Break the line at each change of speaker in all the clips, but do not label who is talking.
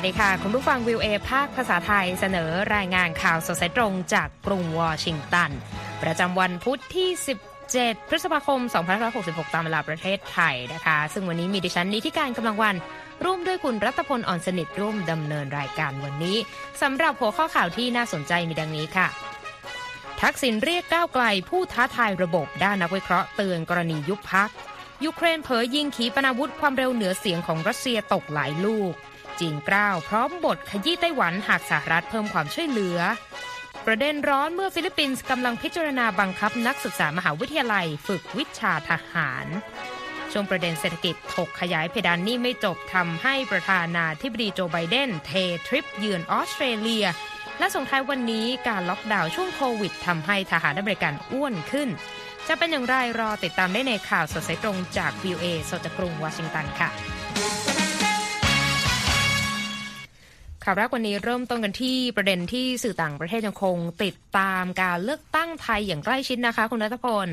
วัสดีค่ะ คุณผู้ฟังวิวเอภาคภาษาไทยเสนอรายงานข่าวสดสายตรงจากกรุงวอชิงตัน ประจำวันพุธที่ 17 พฤษภาคม 2566 ตามเวลาประเทศไทยนะคะ ซึ่งวันนี้มีดิฉันนิติการกำลังวัน ร่วมด้วยคุณรัตพลอ่อนสนิทร่วมดำเนินรายการวันนี้สำหรับหัวข้อข่าวที่น่าสนใจมีดังนี้ค่ะ ทักษิณเรียกก้าวไกลผู้ท้าทายระบบด้านนักวิเคราะห์เตือนกรณียุบพักยูเครนเผยยิงขีปนาวุธความเร็วเหนือเสียงของรัสเซียตกหลายลูก จีนกร้าวพร้อมบดขยี้ไต้หวันหากสหรัฐเพิ่มความช่วยเหลือ ประเด็นร้อนเมื่อฟิลิปปินส์กำลังพิจารณาบังคับนักศึกษามหาวิทยาลัยฝึกวิชาทหารช่วงประเด็นเศรษฐกิจถกขยายเพดานหนี้ไม่จบทำให้ประธานาธิบดีโจไบเดนเททริปเยือนออสเตรเลีย และส่งท้ายวันนี้การล็อกดาวน์ช่วงโควิดทำให้ทหารอเมริกันอ้วนขึ้น จะเป็นอย่างไรรอติดตามได้ในข่าวสดสายตรงจาก VOA สดจากกรุงวอชิงตันค่ะ ข่าวแรกวันนี้เริ่มต้นกันที่ประเด็นที่สื่อต่างประเทศยังคงติดตามการเลือกตั้งไทยอย่างใกล้ชิดนะคะ คุณรัตพล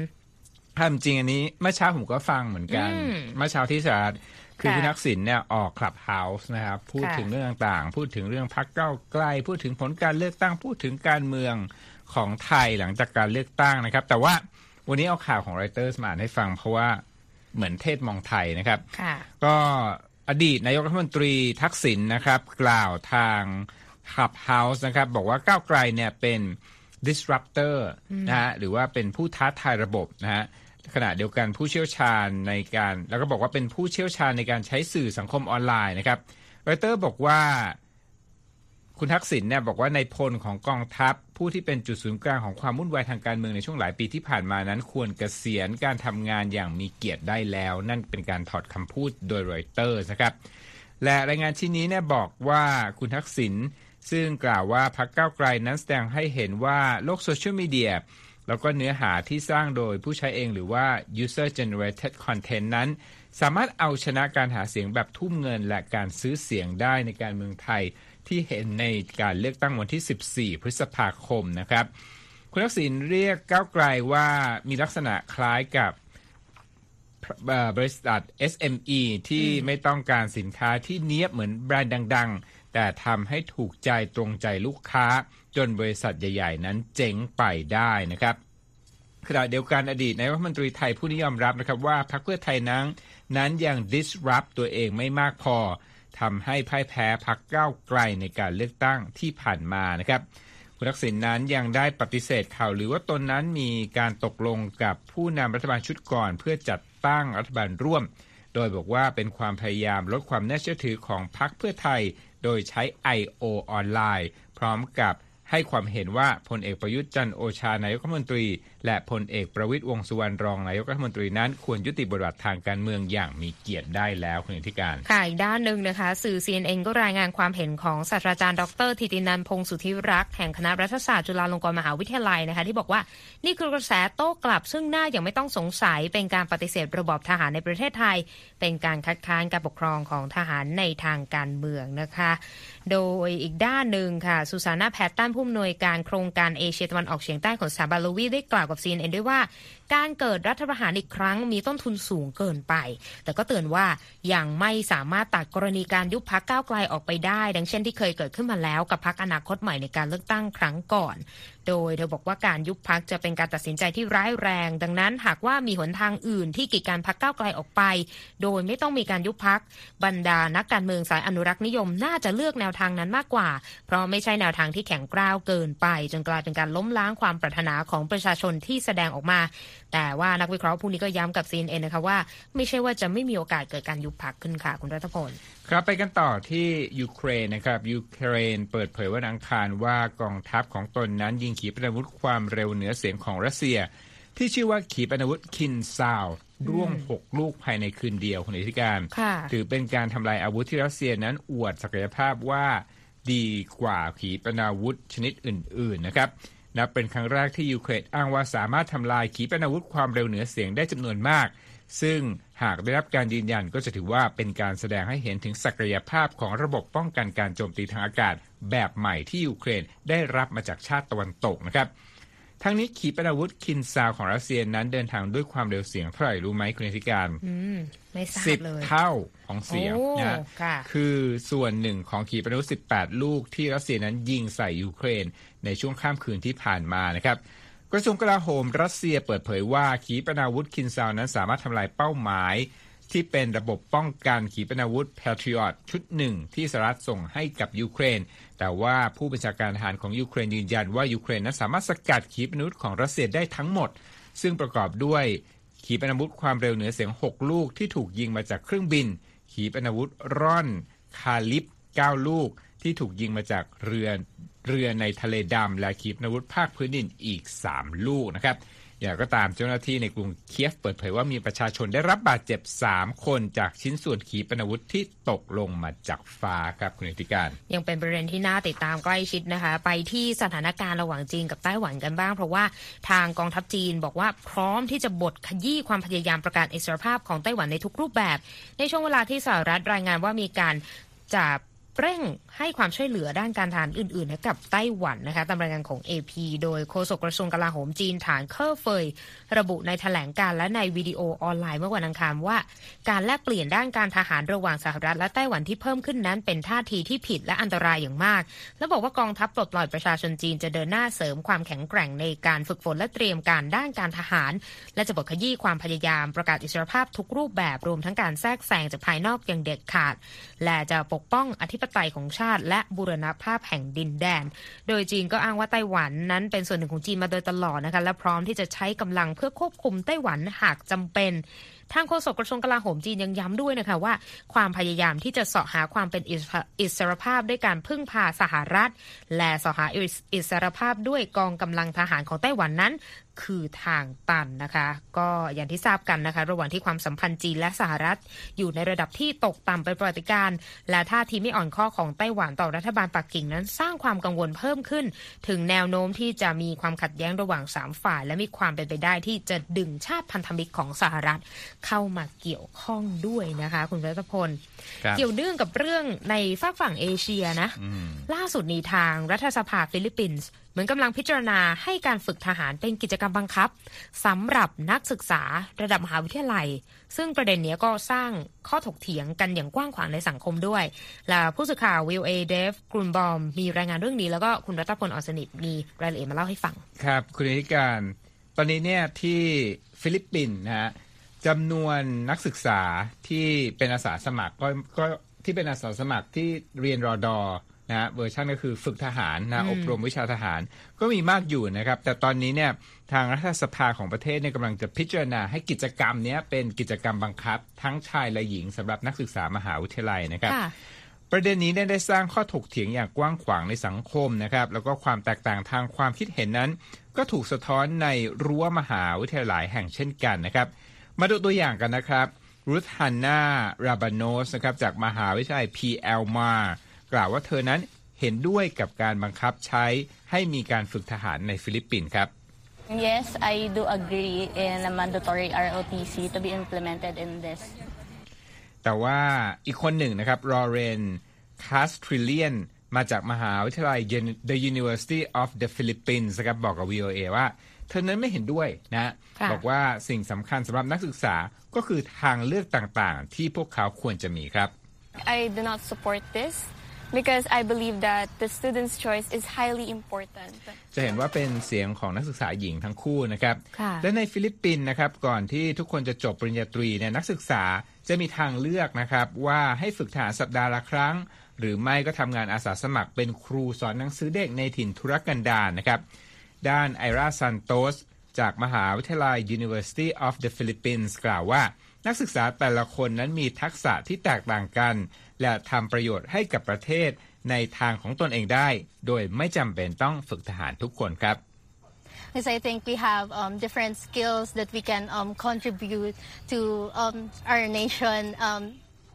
ความจริงอันนี้เมื่อเช้าผมก็ฟังเหมือนกัน
อืม
เมื่อเช้าที่สหรัฐคือ
ค่ะ
คุณทักษิณเนี่ยออกคลับเฮาส์นะครับ พูด
ค่ะ
ถึงเรื่องต่างๆ พูดถึงเรื่องพักเก้าวไกล พูดถึงผลการเลือกตั้งพูดถึงการเมืองของไทยหลังจากการเลือกตั้งนะครับ แต่ว่าวันนี้เอาข่าวของไรเตอร์สมาอ่านให้ฟังเพราะว่าเหมือนเทศมองไทยนะครับ
ค่ะ
ก็ อดีตนายกรัฐมนตรีทักษิณนะครับ กล่าวทาง Clubhouse นะครับ บอกว่าก้าวไกลเนี่ยเป็น disruptor นะฮะหรือว่าเป็นผู้ท้าทายระบบนะฮะขณะเดียวกันผู้เชี่ยวชาญในการ แล้วก็บอกว่าเป็นผู้เชี่ยวชาญในการใช้สื่อสังคมออนไลน์นะครับรอยเตอร์บอกว่า คุณทักษิณเนี่ยบอกว่าในพลของกองทัพ ผู้ที่เป็นจุดศูนย์กลางของความวุ่นวายทางการเมืองในช่วงหลายปีที่ผ่านมานั้น ควรเกษียณการทำงานอย่างมีเกียรติได้แล้ว นั่นเป็นการถอดคำพูดโดยรอยเตอร์นะครับ และรายงานชิ้นนี้เนี่ยบอกว่าคุณทักษิณซึ่งกล่าวว่าพรรคก้าวไกลนั้นแสดงให้เห็นว่าโลกโซเชียลมีเดียแล้วก็เนื้อหาที่สร้างโดยผู้ใช้เองหรือว่า user generated content นั้น สามารถเอาชนะการหาเสียงแบบทุ่มเงินและการซื้อเสียงได้ในการเมืองไทย ที่เห็นในการเลือกตั้งวันที่ 14 พฤษภาคมนะครับ คุณทักษิณเรียกก้าวไกลว่ามีลักษณะคล้ายกับบริษัท SME ที่ไม่ต้องการสินค้าที่เนี้ยบเหมือนแบรนด์ดัง ๆ แต่ทำให้ถูกใจตรงใจลูกค้า จนบริษัทใหญ่ ๆ นั้นเจ๊งไปได้นะครับขณะเดียวกันอดีตนายกรัฐมนตรีไทยผู้นิยอมรับนะครับว่าพรรคเพื่อไทยนั้นนั้นยัง disrupt ตัวเองไม่มากพอ ทำให้พ่ายแพ้พรรคก้าวไกลในการเลือกตั้งที่ผ่านมานะครับคุณทักษิณนั้นยังได้ปฏิเสธข่าวหรือว่าตนนั้นมีการตกลงกับผู้นำรัฐบาลชุดก่อน เพื่อจัดตั้งรัฐบาลร่วม โดยบอกว่าเป็นความพยายามลดความน่าเชื่อถือของพรรคเพื่อไทย โดยใช้ I.O. ออนไลน์ พร้อมกับให้ความเห็นว่าพลเอกประยุทธ์จันโอชานายกรัฐมนตรี และพลเอกประวิตยวงสุวรรณรองนายกรัฐมนตรีนั้น ควรยุติบทบาททางการเมืองอย่างมีเกียรติได้แล้วคุณธิการ
ค่ะอีกด้านหนึ่งนะคะ สื่อ CNN ก็รายงานความเห็นของศาสตราจารย์ดรธิตินันพงศ์สุธิรักษ์แห่งคณะรัฐศาสตร์จุฬาลงกรณ์มหาวิทยาลัยนะคะ ที่บอกว่านี่คือกระแสโต้กลับ ซึ่งหน้าอย่างไม่ต้องสงสัยเป็นการปฏิเสธระบอบทหารในประเทศไทย เป็นการคัดค้านการปกครองของทหารในทางการเมืองนะคะ โดยอีกด้านหนึ่งค่ะสุสานาแพตตันผู้อำนวยการโครงการเอเชียตะวันออกเฉียงใต้ของสถาบันโลวีได้กล่าวกับ CNN ด้วยว่าการเกิดรัฐประหารอีกครั้งมีต้นทุนสูงเกินไป แต่ก็เตือนว่ายังไม่สามารถตัดกรณีการยุบพักก้าวไกลออกไปได้ ดังเช่นที่เคยเกิดขึ้นมาแล้วกับพักอนาคตใหม่ในการเลือกตั้งครั้งก่อน โดยเธอบอกว่าการยุบพักจะเป็นการตัดสินใจที่ร้ายแรง ดังนั้น หากว่ามีหนทางอื่นที่กีดการพักก้าวไกลออกไป โดยไม่ต้องมีการยุบพักบรรดานักการเมืองสายอนุรักษ์นิยมน่าจะเลือกแนวทางนั้นมากกว่า เพราะไม่ใช่แนวทางที่แข็งกร้าวเกินไป จนกลายเป็นการล้มล้างความปรารถนาของประชาชนที่แสดงออกมา แต่ว่านักวิเคราะห์ผู้นี้ก็ย้ำกับ CNN นะคะว่า ไม่ใช่ว่าจะไม่มีโอกาสเกิดการยุบพรรคขึ้นค่ะ คุณรัฐพล
ครับไปกันต่อที่ยูเครนนะครับยูเครนเปิดเผยวันอังคารว่ากองทัพของตนนั้นยิงขีปนาวุธความเร็วเหนือเสียงของรัสเซีย ที่ชื่อว่าขีปนาวุธคินซาลร่วง6ลูกภายในคืนเดียวคุณอธิการ
ค่ะ
ถือเป็นการทำลายอาวุธที่รัสเซียนั้นอวดศักยภาพว่าดีกว่าขีปนาวุธชนิดอื่น ๆ นะครับ นับเป็นครั้งแรกที่ยูเครนอ้างว่าสามารถทำลายขีปนาวุธความเร็วเหนือเสียงได้จำนวนมาก ซึ่งหากได้รับการยืนยันก็จะถือว่าเป็นการแสดงให้เห็นถึงศักยภาพของระบบป้องกันการโจมตีทางอากาศ แบบใหม่ที่ยูเครนได้รับมาจากชาติตะวันตกนะครับ ทั้งนี้ขีปนาวุธคินซาลของรัสเซียนั้นเดินทางด้วยความเร็วเสียงเท่าไหร่รู้ไหมคุณธิการ
อืมไม่ทรา
สิ
บบเลย
เทสิบเท่าของเสียง
โอ้
นะ
ค่ะ
คือส่วนหนึ่งของขีปนาวุธ 18 ลูกที่รัสเซียนั้นยิงใส่ยูเครน ในช่วงข้ามคืนที่ผ่านมานะครับกระทรวงกลาโหมรัสเซียเปิดเผยว่าขีปนาวุธคินซาลนั้นสามารถทำลายเป้าหมาย ที่เป็นระบบป้องกันขีปนาวุธ Patriot ชุดหนึ่งที่สหรัฐส่งให้กับยูเครน แต่ว่าผู้บัญชาการทหารของยูเครนยืนยันว่ายูเครนนั้นสามารถสกัดขีปนาวุธของรัสเซียได้ทั้งหมด ซึ่งประกอบด้วยขีปนาวุธความเร็วเหนือเสียง 6 ลูกที่ถูกยิงมาจากเครื่องบิน ขีปนาวุธร่อนคาลิป 9 ลูกที่ถูกยิงมาจากเรือเรือในทะเลดำและขีปนาวุธภาคพื้นดินอีก 3 ลูกนะครับ อย่างก็ตามเจ้าหน้าที่ในกรุงเคียฟเปิดเผยว่ามีประชาชนได้รับบาดเจ็บ 3 คนจากชิ้นส่วนขีปนาวุธที่ตกลงมาจากฟ้าครับคุณธิการ
ยังเป็นประเด็นที่น่าติดตามใกล้ชิดนะคะ ไปที่สถานการณ์ระหว่างจีนกับไต้หวันกันบ้าง เพราะว่าทางกองทัพจีนบอกว่าพร้อมที่จะบดขยี้ความพยายามประกาศอิสรภาพของไต้หวันในทุกรูปแบบ ในช่วงเวลาที่สหรัฐรายงานว่ามีการจับ เร่งให้ความช่วยเหลือด้านการทหารอื่นๆกับไต้หวันนะคะตามรายงานของ AP โดยโฆษกกระทรวงกลาโหมจีนฐานเคอร์เฟย ระบุในแถลงการและในวิดีโอออนไลน์เมื่อวันอังคารว่า การแลกเปลี่ยนด้านการทหารระหว่างสหรัฐและไต้หวันที่เพิ่มขึ้นนั้นเป็นท่าทีที่ผิดและอันตรายอย่างมาก และบอกว่ากองทัพปลดปล่อยประชาชนจีนจะเดินหน้าเสริมความแข็งแกร่งในการฝึกฝนและเตรียมการด้านการทหาร และจะบดขยี้ความพยายามประกาศอิสรภาพทุกรูปแบบรวมทั้งการแทรกแซงจากภายนอกอย่างเด็ดขาด และจะปกป้องอธิปไตยของชาติ และบูรณภาพแห่งดินแดน โดยจีนก็อ้างว่าไต้หวันนั้นเป็นส่วนหนึ่งของจีนมาโดยตลอดนะคะและพร้อมที่จะใช้กำลังเพื่อควบคุมไต้หวันหากจำเป็นทางโฆษกกระทรวงกลาโหมจีนยังย้ำด้วยนะคะว่า ความพยายามที่จะเสาะหาความเป็นอิสระภาพด้วยการพึ่งพาสหรัฐ และเสาะหาอิสอิสรภาพด้วยกองกำลังทหารของไต้หวันนั้น คือทางตันนะคะ ก็อย่างที่ทราบกันนะคะ ระหว่างที่ความสัมพันธ์จีนและสหรัฐ อยู่ในระดับที่ตกต่ำเป็นประวัติการณ์และท่าทีไม่อ่อนข้อของไต้หวันต่อรัฐบาลปักกิ่งนั้นสร้างความกังวลเพิ่มขึ้น ถึงแนวโน้มที่จะมีความขัดแย้งระหว่างสามฝ่าย และมีความเป็นไปได้ที่จะดึงชาติพันธมิตรของสหรัฐ เข้ามาเกี่ยวข้องด้วยนะคะ คุณรัตพล
ครับ
เกี่ยวเนื่องกับเรื่องในฝากฝั่งเอเชียนะล่าสุดนี้ทางรัฐสภาฟิลิปปินส์ เหมือนกำลังพิจารณาให้การฝึกทหารเป็นกิจกรรมบังคับสำหรับนักศึกษาระดับมหาวิทยาลัย ซึ่งประเด็นนี้ก็สร้างข้อถกเถียงกันอย่างกว้างขวางในสังคมด้วย และผู้สื่อข่าว VOA Dave Grunebaum มีรายงานเรื่องนี้แล้วก็คุณรัตพลอ่อนสนิทมีรายละเอียดมาเล่าให้ฟัง
ครับ คุณอธิการ ตอนนี้เนี่ยที่ฟิลิปปินส์นะฮะจำนวนนักศึกษาที่เป็นอาสาสมัครก็ก็ที่เป็นอาสาสมัครที่เรียนรอดอ นะฮะเวอร์ชันก็คือฝึกทหารนะอบรมวิชาทหารก็มีมากอยู่นะครับ แต่ตอนนี้เนี่ยทางรัฐสภาของประเทศเนี่ยกำลังจะพิจารณาให้กิจกรรมเนี้ยเป็นกิจกรรมบังคับ ทั้งชายและหญิงสำหรับนักศึกษามหาวิทยาลัยนะครับ
ค่ะ
ประเด็นนี้เนี่ยได้สร้างข้อถกเถียงอย่างกว้างขวางในสังคมนะครับ แล้วก็ความแตกต่างทางความคิดเห็นนั้น ก็ถูกสะท้อนในรั้วมหาวิทยาลัยแห่งเช่นกันนะครับ มาดูตัวอย่างกันนะครับรุธฮันนาราบานโนสนะครับจากมหาวิทยาลัย PLM กล่าวว่าเธอนั้นเห็นด้วยกับการบังคับใช้ให้มีการฝึกทหารในฟิลิปปินส์ครับ
Yes, I do agree in a mandatory ROTC to be implemented in this.
แต่ว่าอีกคนหนึ่งนะครับรอเรนคาสทริเลียนมาจากมหาวิทยาลัย The University of the Philippines นะครับบอกกับ VOA ว่าเธอนั้นไม่เห็นด้วยนะ
ค่ะ
บอกว่าสิ่งสำคัญสำหรับนักศึกษาก็คือทางเลือกต่างๆ ที่พวกเขาควรจะมีครับ
I do not support this because I believe that the student's choice is highly important.
จะเห็นว่าเป็นเสียงของนักศึกษาหญิงทั้งคู่นะครับ
ค่ะ
และในฟิลิปปินส์นะครับ ก่อนที่ทุกคนจะจบปริญญาตรีเนี่ยนักศึกษาจะมีทางเลือกนะครับ ว่าให้ฝึกทหารสัปดาห์ละครั้ง หรือไม่ก็ทำงานอาสาสมัครเป็นครูสอนหนังสือเด็กในถิ่นทุรกันดารนะครับ ด้านไอราซันโตส จากมหาวิทยาลัย University of the Philippines กล่าวว่า นักศึกษาแต่ละคนนั้นมีทักษะที่แตกต่างกัน และทำประโยชน์ให้กับประเทศในทางของตนเองได้ โดยไม่จำเป็นต้องฝึกทหารทุกคนครับ
Because I think we have um, different skills that we can um, contribute to um, our nation um,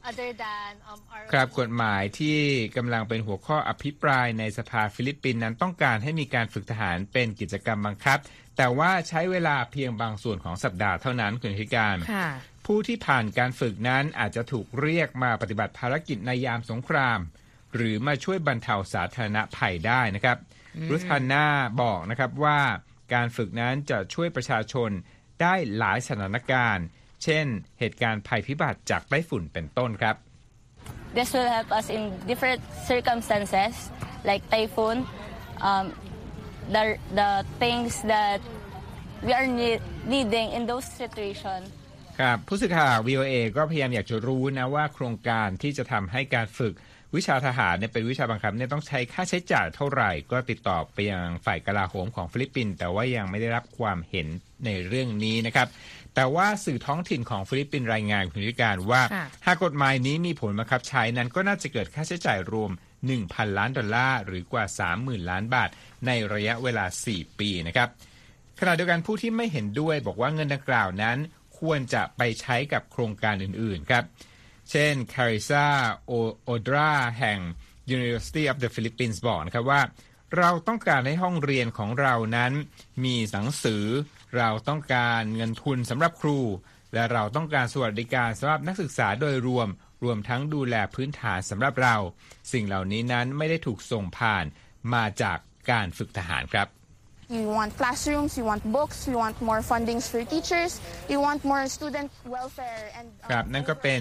other than um, our
ครับกฎหมายที่กำลังเป็นหัวข้ออภิปรายในสภาฟิลิปปินส์นั้นต้องการให้มีการฝึกทหารเป็นกิจกรรมบังคับ แต่ว่าใช้เวลาเพียงบางส่วนของสัปดาห์เท่านั้นคุณธิการ
ค่ะ
ผู้ที่ผ่านการฝึกนั้นอาจจะถูกเรียกมาปฏิบัติภารกิจในยามสงคราม หรือมาช่วยบรรเทาสาธารณภัยได้นะครับรุธฮันนาบอกนะครับว่าการฝึกนั้นจะช่วยประชาชนได้หลายสถานการณ์ เช่น เหตุการณ์ภัยพิบัติจากไต้ฝุ่นเป็นต้นครับ
This will help us in different circumstances like typhoon, um, the, the things that we are need, needing in those situations.
ครับผู้สื่อข่าว VOA ก็พยายามอยากจะรู้นะว่าโครงการที่จะทำให้การฝึกวิชาทหารเนี่ยเป็นวิชาบังคับเนี่ยต้องใช้ค่าใช้จ่ายเท่าไหร่ ก็ติดต่อไปยังฝ่ายกลาโหมของฟิลิปปินส์แต่ว่ายังไม่ได้รับความเห็นในเรื่องนี้นะครับ แต่ว่าสื่อท้องถิ่นของฟิลิปปินส์รายงานคุณธิการว่า
ค่ะ
หากกฎหมายนี้มีผลบังคับใช้นั้นก็น่าจะเกิดค่าใช้จ่ายรวม 1,000 ล้านดอลลาร์หรือกว่า 30,000 ล้านบาท ในระยะเวลา 4 ปีนะครับขณะเดียวกันผู้ที่ไม่เห็นด้วยบอกว่าเงินดังกล่าวนั้นควรจะไปใช้กับโครงการอื่นๆครับ เช่นคาริซาโอดราแห่ง University of the Philippines บอกนะครับว่า เราต้องการให้ห้องเรียนของเรานั้น มีหนังสือ เราต้องการเงินทุนสำหรับครู และเราต้องการสวัสดิการสำหรับนักศึกษาโดยรวม รวมทั้งดูแลพื้นฐานสำหรับเรา สิ่งเหล่านี้นั้นไม่ได้ถูกส่งผ่านมาจากการฝึกทหารครับ
You want classrooms, you want books, you want more fundings for teachers, you want more student welfare and
ครับนั่นก็เป็น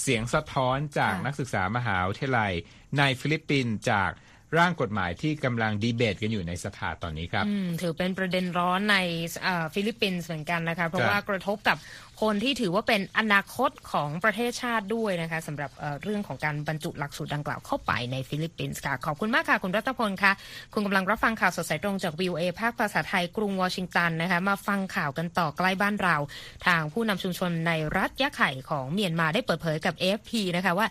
เสียงสะท้อนจาก
ค่ะ
นักศึกษามหาวิทยาลัย ในฟิลิปปินส์จากร่างกฎหมายที่กำลังดีเบตกันอยู่ในสภาตอนนี้ครับ
อืมถือเป็นประเด็นร้อนในเอ่อฟิลิปปินส์เหมือนกันนะคะ เพราะ
ครับ
ว่ากระทบกับคนที่ถือว่าเป็นอนาคตของประเทศชาติด้วยนะคะสำหรับเรื่องของการบรรจุหลักสูตรดังกล่าวเข้าไปในฟิลิปปินส์ค่ะ ขอบคุณมากค่ะ คุณรัตพลค่ะ คุณกำลังรับฟังข่าวสดสายตรงจาก VOA ภาคภาษาไทยกรุงวอชิงตันนะคะมาฟังข่าวกันต่อใกล้บ้านเรา ทางผู้นำชุมชนในรัฐยะไข่ของเมียนมาได้เปิดเผยกับ AFP นะคะว่า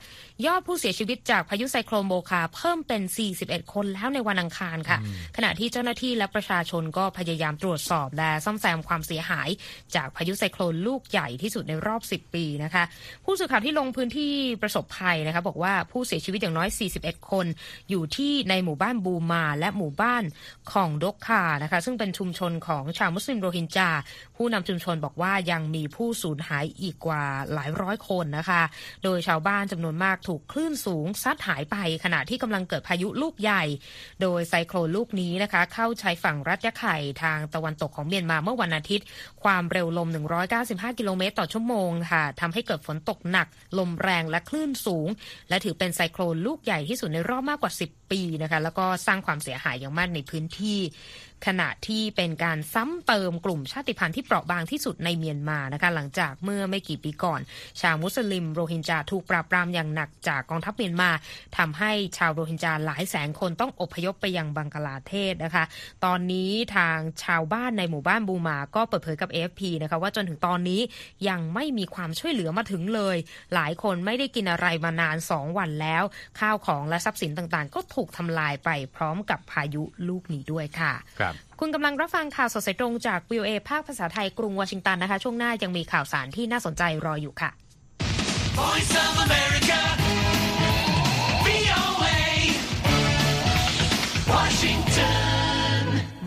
ยอดผู้เสียชีวิตจากพายุไซโคลนโบคาเพิ่มเป็น 41 คนแล้วในวันอังคารค่ะ ขณะที่เจ้าหน้าที่และประชาชนก็พยายามตรวจสอบและซ่อมแซมความเสียหาย จากพายุไซโคลนลูกใหญ่ที่สุดในรอบ 10 ปีนะคะ ผู้สื่อข่าวที่ลงพื้นที่ประสบภัยนะคะบอกว่าผู้เสียชีวิตอย่างน้อย 41 คน อยู่ที่ในหมู่บ้านบูมาและหมู่บ้านของดกคานะคะ ซึ่งเป็นชุมชนของชาวมุสลิมโรฮิงญาผู้นำชุมชนบอกว่ายังมีผู้สูญหายอีกกว่าหลายร้อยคนนะคะ โดยชาวบ้านจำนวนมากถูกคลื่นสูงซัดหายไปขณะที่กำลังเกิดพายุลูกใหญ่ โดยไซโคลนลูกนี้นะคะ เข้าชายฝั่งรัฐยะไข่ทางตะวันตกของเมียนมาเมื่อวันอาทิตย์ ความเร็วลม 195กิโลโลเมตรต่อชั่วโมงค่ะทำให้เกิดฝนตกหนัก ลมแรงและคลื่นสูง และถือเป็นไซโคลนลูกใหญ่ที่สุดในรอบมากกว่า 10 ปีนะคะแล้วก็สร้างความเสียหายอย่างมากในพื้นที่ ขณะที่เป็นการซ้ำเติมกลุ่มชาติพันธุ์ที่เปราะบางที่สุดในเมียนมานะคะหลังจากเมื่อไม่กี่ปีก่อน ชาวมุสลิมโรฮิงญาถูกปราบปรามอย่างหนักจากกองทัพเมียนมาทำให้ชาวโรฮิงญาหลายแสนคนต้องอพยพไปยังบังกลาเทศนะคะ ตอนนี้ทางชาวบ้านในหมู่บ้านบูมาก็เปิดเผยกับ AFP นะคะว่าจนถึงตอนนี้ยังไม่มีความช่วยเหลือมาถึงเลย หลายคนไม่ได้กินอะไรมานาน 2 วันแล้ว ข้าวของและทรัพย์สินต่างๆ ก็ถูกทำลายไปพร้อมกับพายุลูกนี้ด้วยค่ะ
ครับ
คุณกำลังรับฟังข่าวสดสายตรงจาก VOA ภาคภาษาไทยกรุงวอชิงตันนะคะ ช่วงหน้ายังมีข่าวสารที่น่าสนใจรออยู่ค่ะ
Voice of America. VOA. Washington.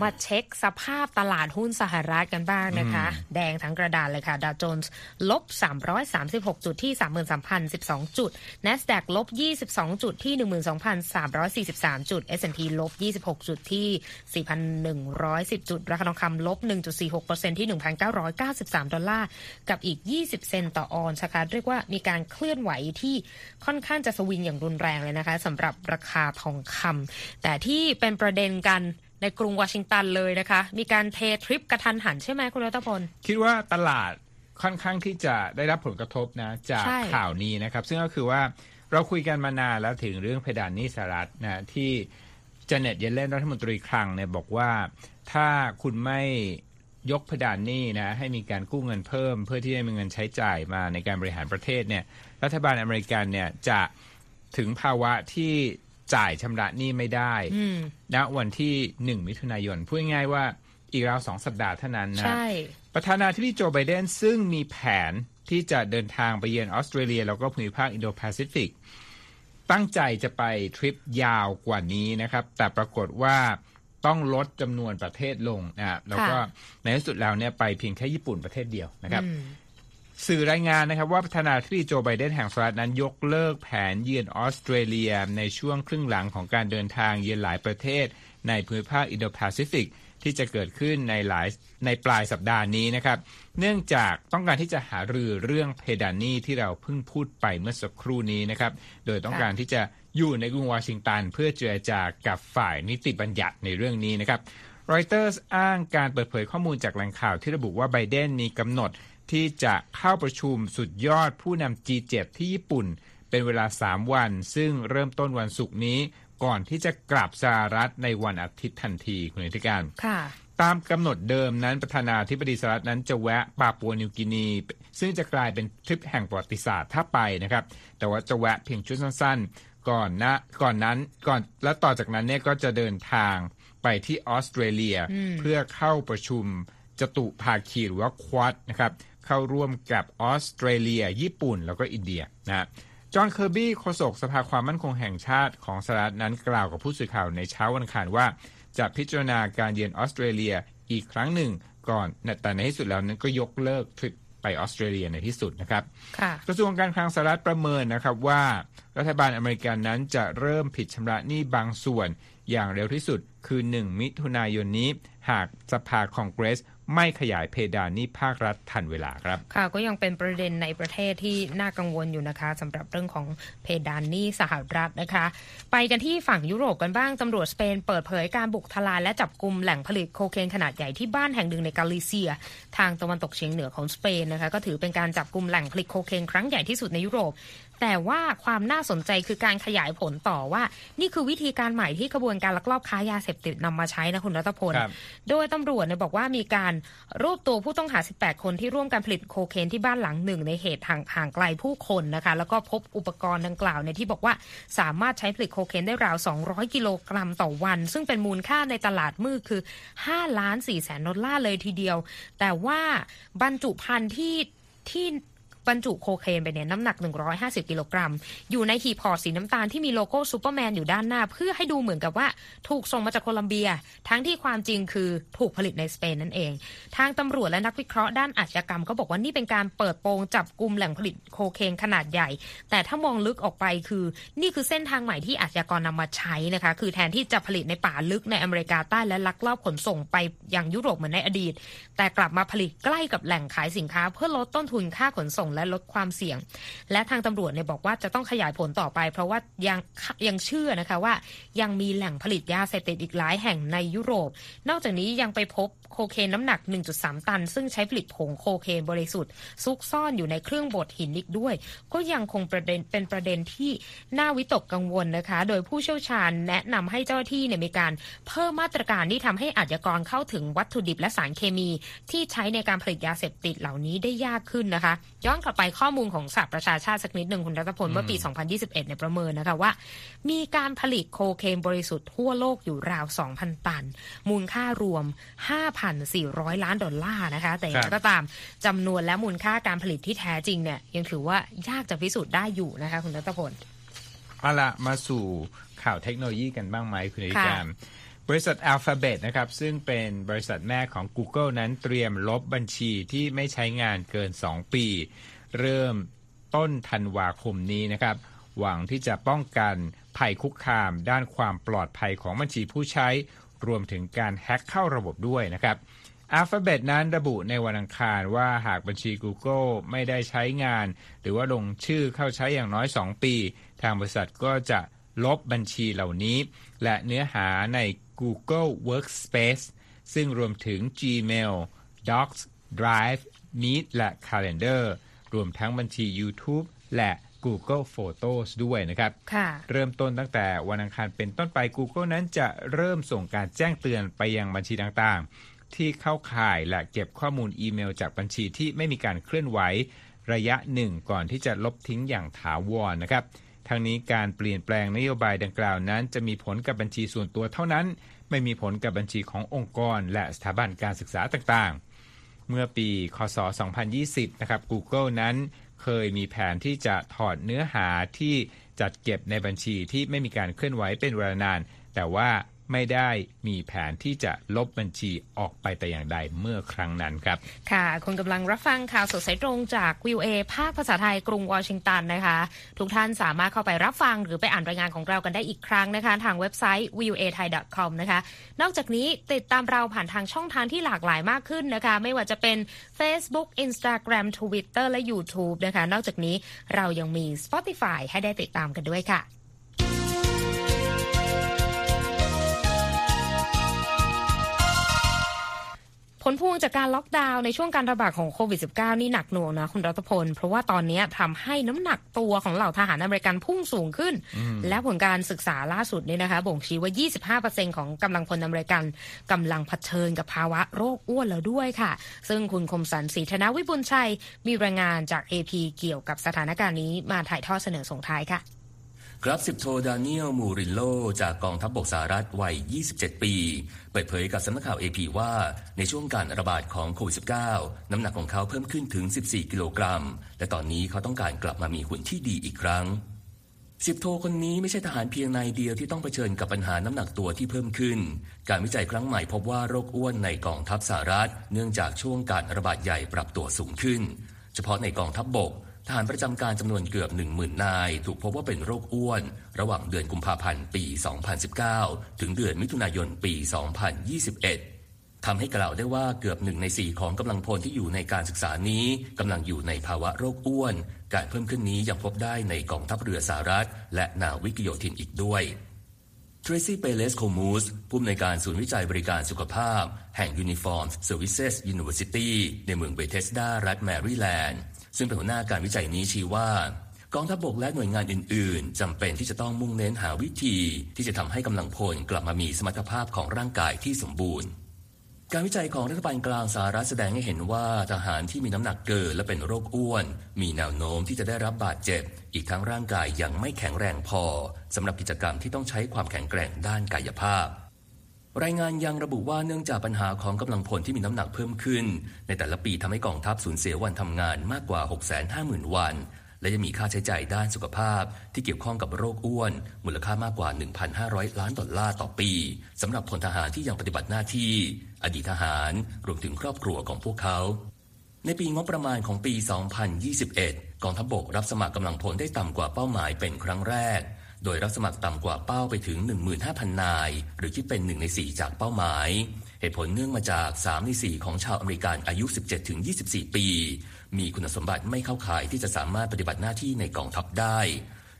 มาเช็คสภาพตลาดหุ้นสหรัฐกันบ้างนะคะ แดงทั้งกระดานเลยค่ะ ดาวโจนส์ลบ 336 จุดที่ 33,012 จุด NASDAQ ลบ 22 จุดที่ 12,343 จุด S&P ลบ 26 จุดที่ 4,110 จุด ราคาทองคำลบ 1.46%ที่ 1,993 ดอลลาร์ กับอีก 20 เซนต์ต่อออนซ์นะคะเรียกว่ามีการเคลื่อนไหวที่ค่อนข้างจะสวิงอย่างรุนแรงเลยนะคะสำหรับราคาทองคำแต่ที่เป็นประเด็นกัน ในกรุงวอชิงตันเลยนะคะ มีการเททริปกะทันหันใช่ไหมคุณรัตพล
คิดว่าตลาดค่อนข้างที่จะได้รับผลกระทบนะจาก
ใช่
ข่าวนี้นะครับ ซึ่งก็คือว่าเราคุยกันมานานแล้วถึงเรื่องเพดานหนี้สหรัฐนะที่เจเน็ตเยเลนรัฐมนตรีคลังเนี่ยบอกว่าถ้าคุณไม่ยกเพดานหนี้นะให้มีการกู้เงินเพิ่ม เพื่อที่จะมีเงินใช้จ่ายมาในการบริหารประเทศเนี่ยรัฐบาลอเมริกันเนี่ยจะถึงภาวะที่ จ่ายชำระหนี้ไม่ได้
อืม
ณวันที่หนึ่งมิถุนายนพูดง่ายๆว่าอีกราวสองสัปดาห์เท่านั้นนะ
ใช่
ประธานาธิบดีโจไบเดนซึ่งมีแผนที่จะเดินทางไปเยือนออสเตรเลีย แล้วก็ภูมิภาคอินโดแปซิฟิก ตั้งใจจะไปทริปยาวกว่านี้นะครับ แต่ปรากฏว่าต้องลดจำนวนประเทศลงนะแล้วก็ในที่สุดแล้วเนี่ยไปเพียงแค่ญี่ปุ่นประเทศเดียวนะครับ
อืม
สื่อรายงานนะครับว่าประธานาธิบดีโจไบเดนแห่งสหรัฐนั้นยกเลิกแผนเยือนออสเตรเลียในช่วงครึ่งหลังของการเดินทางเยือนหลายประเทศ ในภูมิภาคอินโดแปซิฟิกที่จะเกิดขึ้นในหลายในปลายสัปดาห์นี้นะครับ เนื่องจากต้องการที่จะหารือเรื่องเพดานนี้ที่เราเพิ่งพูดไปเมื่อสักครู่นี้นะครับ โดยต้องการที่จะอยู่ในกรุงวอชิงตัน เพื่อเจรจากับฝ่ายนิติบัญญัติในเรื่องนี้นะครับรอยเตอร์สอ้างการเปิดเผยข้อมูลจากแหล่งข่าวที่ระบุว่าไบเดนมีกำหนด ที่จะเข้าประชุมสุดยอดผู้นำ G7 ที่ญี่ปุ่น เป็นเวลา 3 วัน ซึ่งเริ่มต้นวันศุกร์นี้ก่อนที่จะกลับสหรัฐในวันอาทิตย์ทันทีคุณอธิการ
ค่ะ
ตามกำหนดเดิมนั้นประธานาธิบดีสหรัฐนั้นจะแวะปาปัวนิวกินี ซึ่งจะกลายเป็นทริปแห่งประวัติศาสตร์ถ้าไปนะครับ แต่ว่าจะแวะเพียงชุดสั้นๆ ก่อนนะก่อนนั้นก่อนและต่อจากนั้นเนี่ยก็จะเดินทางไปที่ออสเตรเลีย เพื่อเข้าประชุมจตุภาคีหรือว่าควอดนะครับ เข้าร่วมกับออสเตรเลีย ญี่ปุ่น แล้วก็อินเดียนะจอห์นเคอร์บี้โฆษกสภาความมั่นคงแห่งชาติของสหรัฐนั้นกล่าวกับผู้สื่อข่าวในเช้าวันอังคารว่า จะพิจารณาการเยือนออสเตรเลียอีกครั้งหนึ่งก่อนแต่ในที่สุดแล้วนั้นก็ยกเลิกทริปไปออสเตรเลียในที่สุดนะครับกระทรวงการคลังสหรัฐประเมินนะครับว่ารัฐบาลอเมริกันนั้นจะเริ่มผิดชำระหนี้บางส่วนอย่างเร็วที่สุดคือ 1 มิถุนายนนี้ หากสภาคองเกรส ไม่ขยายเพดานนี้ภาครัฐทันเวลาครับ
ค่ะก็ยังเป็นประเด็นในประเทศที่น่ากังวลอยู่นะคะสำหรับเรื่องของเพดานนี้สหรัฐนะคะ ไปกันที่ฝั่งยุโรปกันบ้างตำรวจสเปนเปิดเผยการบุกทลายและจับกลุ่มแหล่งผลิตโคเคนขนาดใหญ่ที่บ้านแห่งหนึ่งในกาลิเซีย ทางตะวันตกเฉียงเหนือของสเปนนะคะก็ถือเป็นการจับกลุ่มแหล่งผลิตโคเคนครั้งใหญ่ที่สุดในยุโรป แต่ว่าความน่าสนใจคือการขยายผลต่อว่า นี่คือวิธีการใหม่ที่ขบวนการลักลอบค้ายาเสพติดนำมาใช้นะคุณรัตพล
ครับ
โดยตำรวจเนี่ยบอกว่ามีการรวบตัวผู้ต้องหา 18 คนที่ร่วมการผลิตโคเคนที่บ้านหลังหนึ่งในเหตุห่างห่างไกลผู้คนนะคะ แล้วก็พบอุปกรณ์ดังกล่าวเนี่ยที่บอกว่าสามารถใช้ผลิตโคเคนได้ราว 200 กิโลกรัมต่อวัน ซึ่งเป็นมูลค่าในตลาดมืดคือ5ล้าน4แสนดอลลาร์เลยทีเดียว แต่ว่าบรรจุภัณฑ์ที่ที่ บรรจุโคเคนไปเนี่ยน้ำหนัก 150 กิโลกรัม อยู่ในหีบห่อสีน้ำตาลที่มีโลโก้ซูเปอร์แมนอยู่ด้านหน้า เพื่อให้ดูเหมือนกับว่าถูกส่งมาจากโคลัมเบีย ทั้งที่ความจริงคือถูกผลิตในสเปนนั่นเอง ทางตำรวจและนักวิเคราะห์ด้านอาชญากรรมก็บอกว่านี่เป็นการเปิดโปงจับกลุ่มแหล่งผลิตโคเคนขนาดใหญ่ แต่ถ้ามองลึกออกไปคือ นี่คือเส้นทางใหม่ที่อาชญากรนำมาใช้นะคะ คือแทนที่จะผลิตในป่าลึกในอเมริกาใต้และลักลอบขนส่งไปยังยุโรปเหมือนในอดีต แต่กลับมาผลิตใกล้กับแหล่งขายสินค้า เพื่อลดต้นทุนค่าขนส่งและลดความเสี่ยง และทางตำรวจเนี่ยบอกว่าจะต้องขยายผลต่อไป เพราะว่ายังยังเชื่อนะคะว่า ยังมีแหล่งผลิตยาเสพติดอีกหลายแห่งในยุโรป นอกจากนี้ยังไปพบโคเคนน้ำหนัก 1.3 ตัน ซึ่งใช้ผลิตผงโคเคนบริสุทธิ์ซุกซ่อนอยู่ในเครื่องบดหินอีกด้วย ก็ยังคงประเด็นเป็นประเด็นที่น่าวิตกกังวลนะคะ โดยผู้เชี่ยวชาญแนะนำให้เจ้าหน้าที่เนี่ยมีการเพิ่มมาตรการที่ทำให้อาชญากรเข้าถึงวัตถุดิบและสารเคมี ที่ใช้ในการผลิตยาเสพติดเหล่านี้ได้ยากขึ้นนะคะ ย้อนกลับไปข้อมูลของสหประชาชาติสักนิดหนึ่งคุณรัตพลเมื่อปี 2021เนี่ยประเมินนะคะว่า มีการผลิตโคเคนบริสุทธิ์ทั่วโลกอยู่ราว 2,000 ตัน มูลค่ารวม 5,400 ล้านดอลลาร์นะคะ แต่อย่างไรก็ตามจำนวนและมูลค่าการผลิตที่แท้จริงเนี่ยยังถือว่ายากจะพิสูจน์ได้อยู่นะคะคุณรัตพล
เอาละมาสู่ข่าวเทคโนโลยีกันบ้างไหมคุณอธิการบริษัท Alphabet นะครับ ซึ่งเป็นบริษัทแม่ของ Google นั้นเตรียมลบบัญชีที่ไม่ใช้งานเกิน 2 ปี เริ่มต้นธันวาคมนี้นะครับ หวังที่จะป้องกันภัยคุกคาม ด้านความปลอดภัยของบัญชีผู้ใช้ รวมถึงการแฮ็กเข้าระบบด้วยนะครับ Alphabet นั้นระบุในวันอังคารว่าหากบัญชี Google ไม่ได้ใช้งาน หรือว่าลงชื่อเข้าใช้อย่างน้อย 2 ปี ทางบริษัทก็จะลบบัญชีเหล่านี้ และเนื้อหาใน Google Workspace ซึ่งรวมถึง Gmail Docs Drive Meet และ Calendar วมทั้งบัญชี YouTube และ Google Photos ด้วยนะครับ
ค่ะ
เริ่มต้นตั้งแต่วันอังคารเป็นต้นไป Google นั้นจะเริ่มส่งการแจ้งเตือนไปยังบัญชีต่างๆ ที่เข้าข่ายและเก็บข้อมูลอีเมลจากบัญชีที่ไม่มีการเคลื่อนไหว ระยะหนึ่งก่อนที่จะลบทิ้งอย่างถาวรนะครับทั้งนี้การเปลี่ยนแปลงนโยบายดังกล่าวนั้น จะมีผลกับบัญชีส่วนตัวเท่านั้น ไม่มีผลกับบัญชีขององค์กร และสถาบันการศึกษาต่างๆ เมื่อปี คศ 2020 นะครับ Google นั้นเคยมีแผนที่จะถอดเนื้อหาที่จัดเก็บในบัญชีที่ไม่มีการเคลื่อนไหวเป็นเวลานาน แต่ว่า ไม่ได้มีแผนที่จะลบบัญชีออกไปแต่อย่างใดเมื่อครั้งนั้นครับ
ค่ะ คุณกำลังรับฟังข่าวสดสายตรงจากวิวเอภาคภาษาไทยกรุงวอชิงตันนะคะ ทุกท่านสามารถเข้าไปรับฟังหรือไปอ่านรายงานของเรากันได้อีกครั้งนะคะ ทางเว็บไซต์ v i e w a t h a i c o m นะคะ นอกจากนี้ติดตามเราผ่านทางช่องทางที่หลากหลายมากขึ้นนะคะ ไม่ว่าจะเป็น Facebook Instagram Twitter และ YouTube นะคะ นอกจากนี้เรายังมี Spotify ให้ได้ติดตามกันด้วยค่ะ ผลพวงจากการล็อกดาวน์ในช่วงการระบาดของโควิด -19 นี่หนักหน่วงนะคุณรัตพล เพราะว่าตอนนี้ทำให้น้ำหนักตัวของเหล่าทหารอเมริกันพุ่งสูงขึ้น และผลการศึกษาล่าสุดเนี่ยนะคะ บ่งชี้ว่า 25%ของกำลังพลอเมริกันกำลังเผชิญกับภาวะโรคอ้วนแล้วด้วยค่ะ ซึ่งคุณคมสันศรีธนวิบุญชัยมีรายงานจาก AP เกี่ยวกับสถานการณ์นี้มาถ่ายทอดเสนอส่งท้ายค่ะ
ครับสิบโทดานิเอลมูรินโล จากกองทัพบกสหรัฐวัย 27 ปี เปิดเผยกับสำนักข่าว AP ว่า ในช่วงการระบาดของโควิด -19 น้ำหนักของเขาเพิ่มขึ้นถึง 14 กิโลกรัม และตอนนี้เขาต้องการกลับมามีหุ่นที่ดีอีกครั้งสิบโทคนนี้ไม่ใช่ทหารเพียงนายเดียวที่ต้องเผชิญกับปัญหาน้ำหนักตัวที่เพิ่มขึ้น การวิจัยครั้งใหม่พบว่าโรคอ้วนในกองทัพสหรัฐ เนื่องจากช่วงการระบาดใหญ่ปรับตัวสูงขึ้น เฉพาะในกองทัพบบก ทหารประจำการจำนวนเกือบ 10,000 นาย ถูกพบว่าเป็นโรคอ้วน ระหว่างเดือนกุมภาพันธ์ปี 2019 ถึงเดือนมิถุนายนปี 2021 ทำให้กล่าวได้ว่าเกือบหนึ่งในสี่ของกำลังพลที่อยู่ในการศึกษานี้กำลังอยู่ในภาวะโรคอ้วน การเพิ่มขึ้นนี้ยังพบได้ในกองทัพเรือสหรัฐ และนาวิกโยธินอีกด้วยเทรซี่เปเลสโคมูสผู้อำนวยการศูนย์วิจัยบริการสุขภาพ แห่ง Uniformed Services University ในเมืองเบเทสดารัฐแมริแลนด์ ซึ่งเป็นหัวหน้าการวิจัยนี้ชี้ว่ากองทัพบกและหน่วยงานอื่น ๆจำเป็นที่จะต้องมุ่งเน้นหาวิธี ที่จะทำให้กำลังพลกลับมามีสมรรถภาพของร่างกายที่สมบูรณ์ การวิจัยของรัฐบาลกลางสหรัฐแสดงให้เห็นว่าทหารที่มีน้ำหนักเกินและเป็นโรคอ้วน มีแนวโน้มที่จะได้รับบาดเจ็บ อีกทั้งร่างกายยังไม่แข็งแรงพอสำหรับกิจกรรมที่ต้องใช้ความแข็งแกร่งด้านกายภาพ รายงานยังระบุว่าเนื่องจากปัญหาของกำลังพลที่มีน้ำหนักเพิ่มขึ้น ในแต่ละปีทำให้กองทัพสูญเสียวันทำงานมากกว่า 650,000 วัน และยังมีค่าใช้จ่ายด้านสุขภาพ ที่เกี่ยวข้องกับโรคอ้วน มูลค่ามากกว่า 1,500 ล้านดอลลาร์ต่อปีสำหรับพลทหารที่ยังปฏิบัติหน้าที่ อดีตทหารรวมถึงครอบครัวของพวกเขาในปีงบประมาณของปี 2021 กองทัพบกรับสมัครกำลังพลได้ต่ำกว่าเป้าหมายเป็นครั้งแรก โดยรับสมัครต่ำกว่าเป้าไปถึง 15,000 นาย หรือคิดเป็น 1 ใน 4 จากเป้าหมาย เหตุผลเนื่องมาจาก 3 ใน 4 ของชาวอเมริกันอายุ 17-24 ปี มีคุณสมบัติไม่เข้าข่ายที่จะสามารถปฏิบัติหน้าที่ในกองทัพได้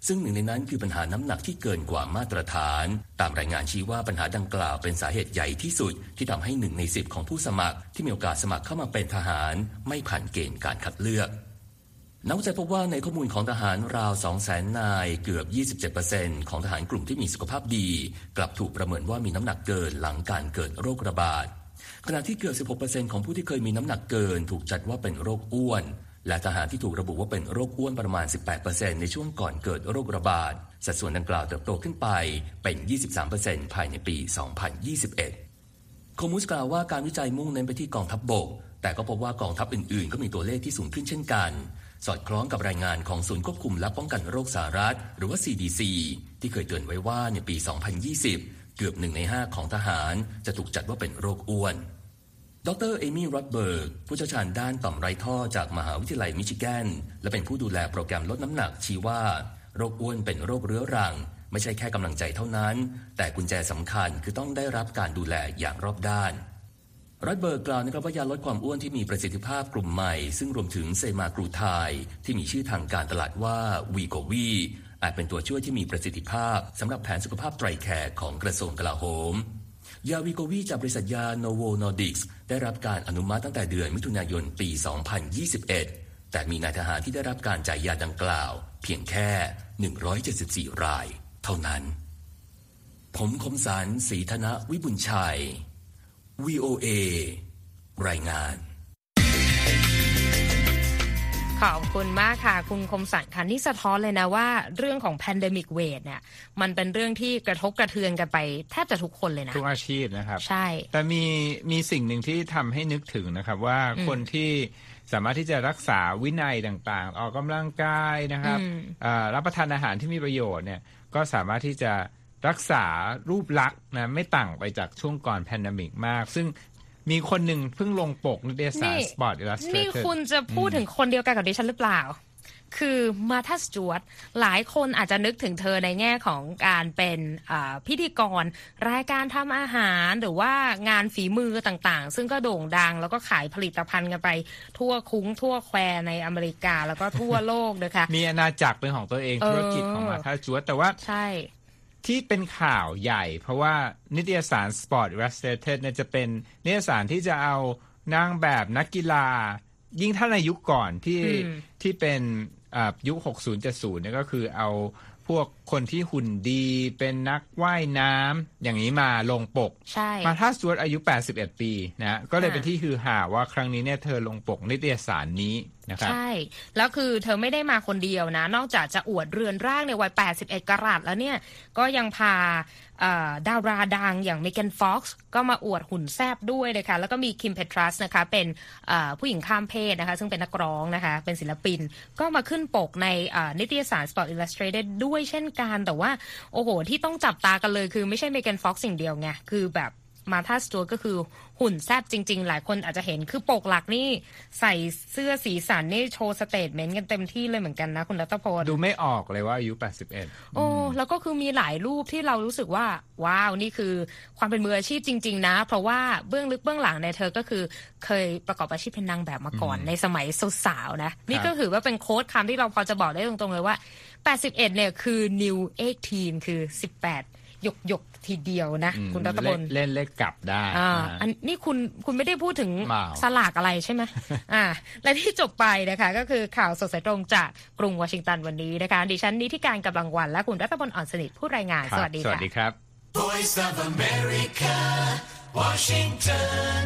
ซึ่งหนึ่งในนั้นคือปัญหาน้ำหนักที่เกินกว่ามาตรฐาน ตามรายงานชี้ว่าปัญหาดังกล่าวเป็นสาเหตุใหญ่ที่สุด ที่ทำให้หนึ่งในสิบของผู้สมัครที่มีโอกาสสมัครเข้ามาเป็นทหาร ไม่ผ่านเกณฑ์การคัดเลือก นักวิจัยพบว่าในข้อมูลของทหารราว 200,000 นาย เกือบ 27%ของทหารกลุ่มที่มีสุขภาพดี กลับถูกประเมินว่ามีน้ำหนักเกินหลังการเกิดโรคระบาด ขณะที่เกือบ 16%ของผู้ที่เคยมีน้ำหนักเกิน ถูกจัดว่าเป็นโรคอ้วน และทหารที่ถูกระบุว่าเป็นโรคอ้วนประมาณ 18%ในช่วงก่อนเกิดโรคระบาด สัดส่วนดังกล่าวเติบโตขึ้นไปเป็น 23%ภายในปี 2021 โคมูสกล่าวว่าการวิจัยมุ่งเน้นไปที่กองทัพบบก แต่ก็พบว่ากองทัพอื่นๆ ก็มีตัวเลขที่สูงขึ้นเช่นกัน สอดคล้องกับรายงานของศูนย์ควบคุมและป้องกันโรคสหรัฐ หรือว่า CDC ที่เคยเตือนไว้ว่าในปี 2020 เกือบหนึ่งในห้าของทหาร จะถูกจัดว่าเป็นโรคอ้วน ดรเอมี่รอดเบิร์ก ผู้เชี่ยวชาญด้านต่อมไรท่อจากมหาวิทยาลัยมิชิแกน และเป็นผู้ดูแลโปรแกรมลดน้ำหนักชี้ว่า โรคอ้วนเป็นโรคเรื้อรัง ไม่ใช่แค่กำลังใจเท่านั้น แต่กุญแจสำคัญคือต้องได้รับการดูแลอย่างรอบด้าน รอดเบิร์กกล่าวนะครับว่ายาลดความอ้วนที่มีประสิทธิภาพกลุ่มใหม่ ซึ่งรวมถึง semaglutide ที่มีชื่อทางการตลาดว่า Wegovy อาจเป็นตัวช่วยที่มีประสิทธิภาพสำหรับแผนสุขภาพ TRICARE ของกระทรวงกลาโหม ยา Wegovy จากบริษัทยา Novo Nordisk ได้รับการอนุมัติตั้งแต่เดือนมิถุนายนปี 2021 แต่มีนายทหารที่ได้รับการจ่ายยาดังกล่าว เพียงแค่ 174 ราย เท่านั้น ผมคมสันศรีธนวิบุญชัย VOA รายงาน
ขอบคุณมากค่ะ คุณคมสันค่ะนี่สะท้อนเลยนะว่าเรื่องของ pandemic weight เนี่ยมันเป็นเรื่องที่กระทบกระเทือนกันไปแทบจะทุกคนเลยนะ
ทุกอาชีพนะครับ
ใช่
แต่มีมีสิ่งหนึ่งที่ทำให้นึกถึงนะครับว่าคนที่สามารถที่จะรักษาวินัยต่างๆ ออกกำลังกายนะครับ
อืม
อ่ารับประทานอาหารที่มีประโยชน์เนี่ยก็สามารถที่จะ รักษารูปลักษณ์นะไม่ต่างไปจากช่วงก่อนแพนดมิกมาก ซึ่งมีคนหนึ่งเพิ่งลงปกนิตยสาร
นี่
Sport
นี่
Illustrated
คุณจะพูดถึงคนเดียวกันกับดิฉันหรือเปล่า คือมาธาสจวตหลายคนอาจจะนึกถึงเธอในแง่ของการเป็นอ่าพิธีกร รายการทำอาหารหรือว่างานฝีมือต่างๆ ซึ่งก็โด่งดังแล้วก็ขายผลิตภัณฑ์กันไป ทั่วคุ้งทั่วแควในอเมริกาแล้วก็ทั่วโลกนะคะ
มีอาณาจักรเป็นของตัวเอง
เออ
ธุรกิจของมาธาจวตแต่ว่า
ใช่
ที่เป็นข่าวใหญ่ เพราะว่านิตยสาร Sport Illustrated เนี่ยจะเป็นนิตยสารที่จะเอานางแบบนักกีฬา ยิ่งถ้าในยุคก่อนที่
อืม
ที่เป็นอ่ายุค 60 70เนี่ยก็คือเอาพวกคนที่หุ่นดีเป็นนักว่ายน้ำอย่างนี้มาลงปก
ใช่
มาถ้าสวดอายุ 81 ปีนะก็เลย
อ่า
เป็นที่ฮือฮาว่าครั้งนี้เนี่ยเธอลงปกนิตยสารนี้ นะครับ
ใช่ แล้วคือเธอไม่ได้มาคนเดียวนะ นอกจากจะอวดเรือนร่างในวัย 81 กรัตแล้วเนี่ย ก็ยังพาดาราดังอย่างเม g กนฟ็อกซ์ก็มาอวดหุ่นแซบด้วยนะคะ แล้วก็มีคิมเพทรัสนะคะเป็นผู้หญิงข้ามเพศนะคะ ซึ่งเป็นนักร้องนะคะ เป็นศิลปิน ก็มาขึ้นปกในนิตยสาร Sport Illustrated ด้วยเช่นกัน แต่ว่า โอ้โห ที่ต้องจับตากันเลยคือไม่ใช่เม g กนฟ็อกซ์สิ่งเดียวไง คือแบบ มาธาสตัวก็คือหุ่นแซบจริง ๆ หลายคนอาจจะเห็นคือปกหลักนี่ใส่เสื้อสีสันนี่โชว์สเตทเมนต์กันเต็มที่เลยเหมือนกันนะคุณรัตพล
ดูไม่ออกเลยว่าอายุ 81
โอ้ แล้วก็คือมีหลายรูปที่เรารู้สึกว่า ว้าว นี่คือความเป็นมืออาชีพจริง ๆ นะ เพราะว่าเบื้องลึกเบื้องหลังในยเธอก็คือเคยประกอบอาชีพเป็นนางแบบมาก่อนในสมัยสาวๆนะ นี่ก็ถือว่าเป็นโค้ดคำที่เราพอจะบอกได้ตรงๆเลยว่า 81 เนี่ยคือ new 18 คือ 18 หยกหยกๆทีเดียวนะ
อืม
คุณรัตพล
เล่นเล่นเลขกลับได้
อ่า
อ่า
อันนี่คุณคุณไม่ได้พูดถึง
เปล่า
สลากอะไรใช่ไหมอ่า และที่จบไปนะคะก็คือข่าวสดสายตรงจากกรุงวอชิงตันวันนี้นะคะ ดิฉันนิติการกำลังวันและคุณรัตพลอ่อนสนิทผู้รายงาน
ครับ
สวัสดี
สวั
ค่ะ
สดีครับ
Voice of America, Washington.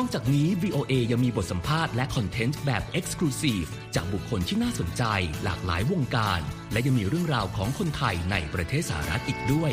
อกจากนี้ VOA ยังมีบทสัมภาษณ์และคอนเทนต์แบบ Exclusive จากบุคคลที่น่าสนใจหลากหลายวงการ และยังมีเรื่องราวของคนไทยในประเทศสหรัฐอีกด้วย